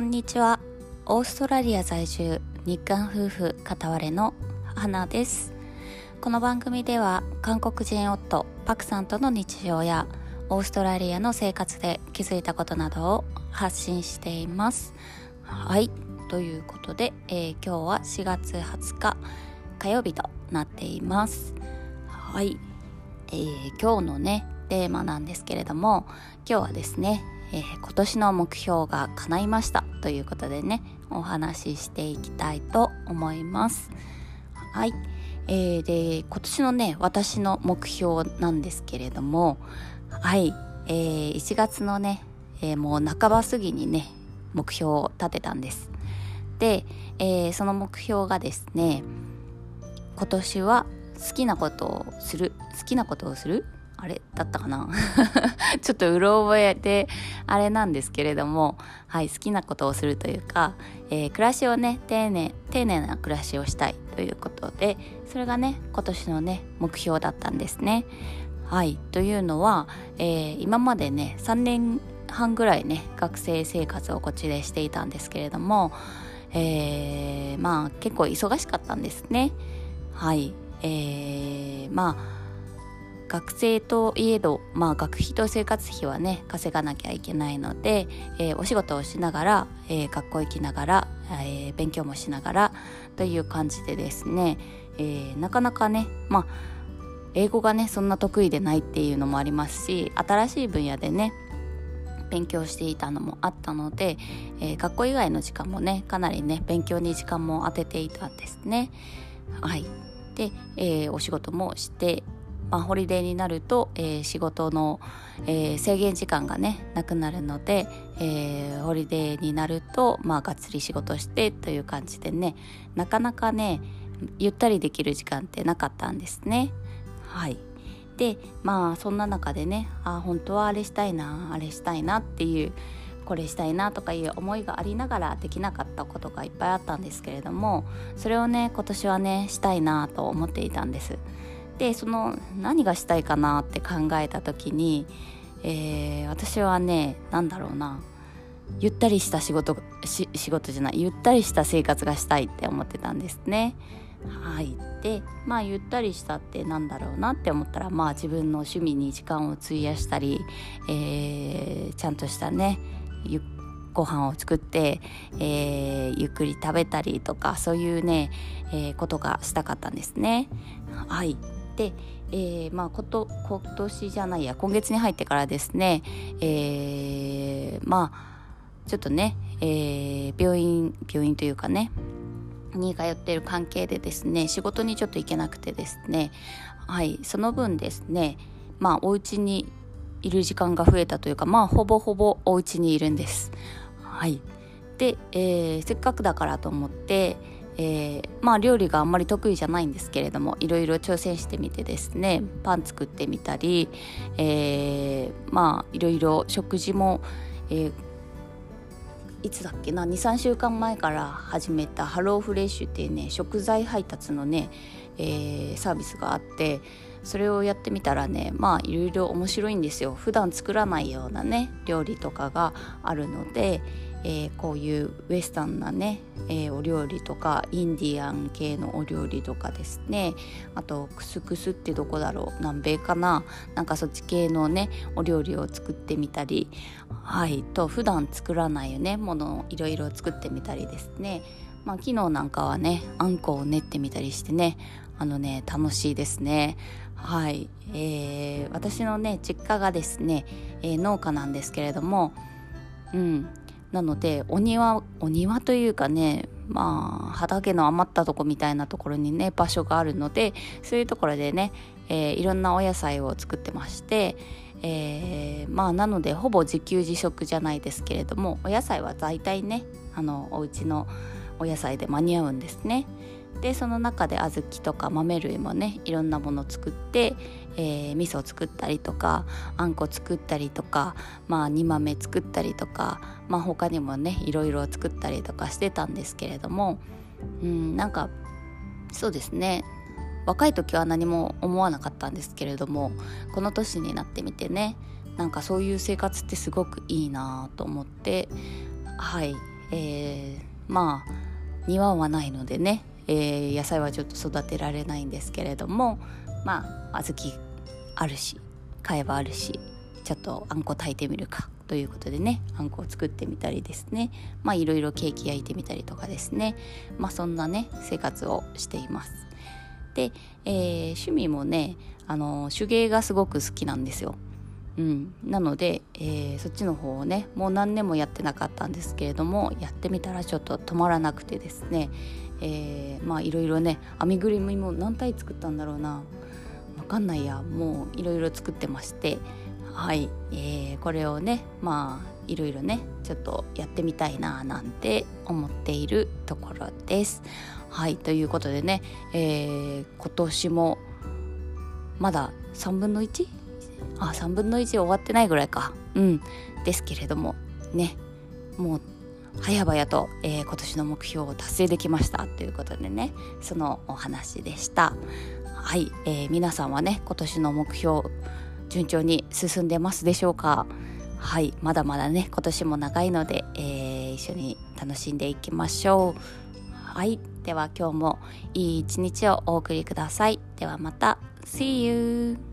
こんにちは。オーストラリア在住日韓夫婦片割れの花です。この番組では韓国人夫パクさんとの日常やオーストラリアの生活で気づいたことなどを発信しています。はい。ということで、えー、今日は4月20日火曜日となっています。はい、えー、今日のねテーマなんですけれども今日はですねえー、今年の目標が叶いましたということでねお話ししていきたいと思います。はい、えー、で今年のね私の目標なんですけれどもはい、えー、1月のね、えー、もう半ば過ぎにね目標を立てたんです。で、えー、その目標がですね今年は好きなことをする好きなことをするあれだったかな？ちょっとうろ覚えであれなんですけれども、はい、好きなことをするというか、えー、暮らしをね丁寧丁寧な暮らしをしたいということでそれがね今年のね目標だったんですね。はいというのは、えー、今までね3年半ぐらいね学生生活をこっちでしていたんですけれども、えー、まあ結構忙しかったんですね。はい、えー、まあ学生といえど、まあ、学費と生活費はね稼がなきゃいけないので、えー、お仕事をしながら、えー、学校行きながら、えー、勉強もしながらという感じでですね、えなかなかねまあ英語がねそんな得意でないっていうのもありますし新しい分野でね勉強していたのもあったので、え学校以外の時間もねかなりね勉強に時間も当てていたんですね。はいで、えお仕事もしてまあ、ホリデーになると、えー、仕事の、えー、制限時間がねなくなるので、えー、ホリデーになると、まあ、がっつり仕事してという感じでねなかなかねゆったりできる時間ってなかったんですね。はいでまあそんな中でねあ本当はあれしたいなあれしたいなっていうこれしたいなとかいう思いがありながらできなかったことがいっぱいあったんですけれどもそれをね今年はねしたいなと思っていたんです。でその何がしたいかなって考えた時に、えー、私はね何だろうなゆったりした仕事仕事じゃないゆったりした生活がしたいって思ってたんですね。はいでまあゆったりしたってなんだろうなって思ったらまあ自分の趣味に時間を費やしたり、えー、ちゃんとしたねご飯を作って、えー、ゆっくり食べたりとかそういうね、えー、ことがしたかったんですね。はいで、えー、まあこと今年じゃないや今月に入ってからですね、えー、まあちょっとね、えー、病院病院というかねに通っている関係でですね仕事にちょっと行けなくてですねはいその分ですねまあお家にいる時間が増えたというかまあほぼほぼお家にいるんです。はい。で、えー、せっかくだからと思ってえー、まあ料理があんまり得意じゃないんですけれどもいろいろ挑戦してみてですねパン作ってみたり、えー、まあいろいろ食事も、えー、いつだっけな23週間前から始めたハローフレッシュっていうね食材配達のね、えー、サービスがあってそれをやってみたらねまあいろいろ面白いんですよ。普段作らないようなね料理とかがあるので、えー、こういうウエスタンなね、えー、お料理とかインディアン系のお料理とかですね。あとクスクスってどこだろう南米かな。なんかそっち系のねお料理を作ってみたり。はいと普段作らないねものをいろいろ作ってみたりですね。まあ昨日なんかはねあんこを練ってみたりしてねあのね楽しいですね。はい、えー、私のね実家がですね、えー、農家なんですけれどもうんなのでお庭お庭というかねまあ畑の余ったとこみたいなところにね場所があるのでそういうところでね、えー、いろんなお野菜を作ってまして、えー、まあなのでほぼ自給自足じゃないですけれどもお野菜は大体ねあのお家のお野菜で間に合うんですね。でその中で小豆とか豆類もねいろんなもの作って、えー、味噌作ったりとかあんこ作ったりとか、まあ、煮豆作ったりとか、まあ、他にもねいろいろ作ったりとかしてたんですけれどもうんなんかそうですね。若い時は何も思わなかったんですけれどもこの年になってみてねなんかそういう生活ってすごくいいなと思ってはい、えー、まあ庭はないのでね、えー、野菜はちょっと育てられないんですけれどもまあ小豆あるし買えばあるしちょっとあんこ炊いてみるかということでねあんこを作ってみたりですね。まあいろいろケーキ焼いてみたりとかですね。まあそんなね生活をしています。で、えー、趣味もねあの手芸がすごく好きなんですよ。うん、なので、えー、そっちの方をねもう何年もやってなかったんですけれどもやってみたらちょっと止まらなくてですね、えー、まあいろいろね編みぐるみも何体作ったんだろうな分かんないやもういろいろ作ってましてはい、えー、これをねまあいろいろねちょっとやってみたいななんて思っているところです。はいということでね、えー、今年もまだ3分の 1? あ3分の1終わってないぐらいか。うん。ですけれどもね。もう早々と、えー、今年の目標を達成できましたということでね。そのお話でした。はい、えー、皆さんはね今年の目標順調に進んでますでしょうか？はい。まだまだね今年も長いので、えー、一緒に楽しんでいきましょう。はい。では今日もいい一日をお送りください。ではまた。See you!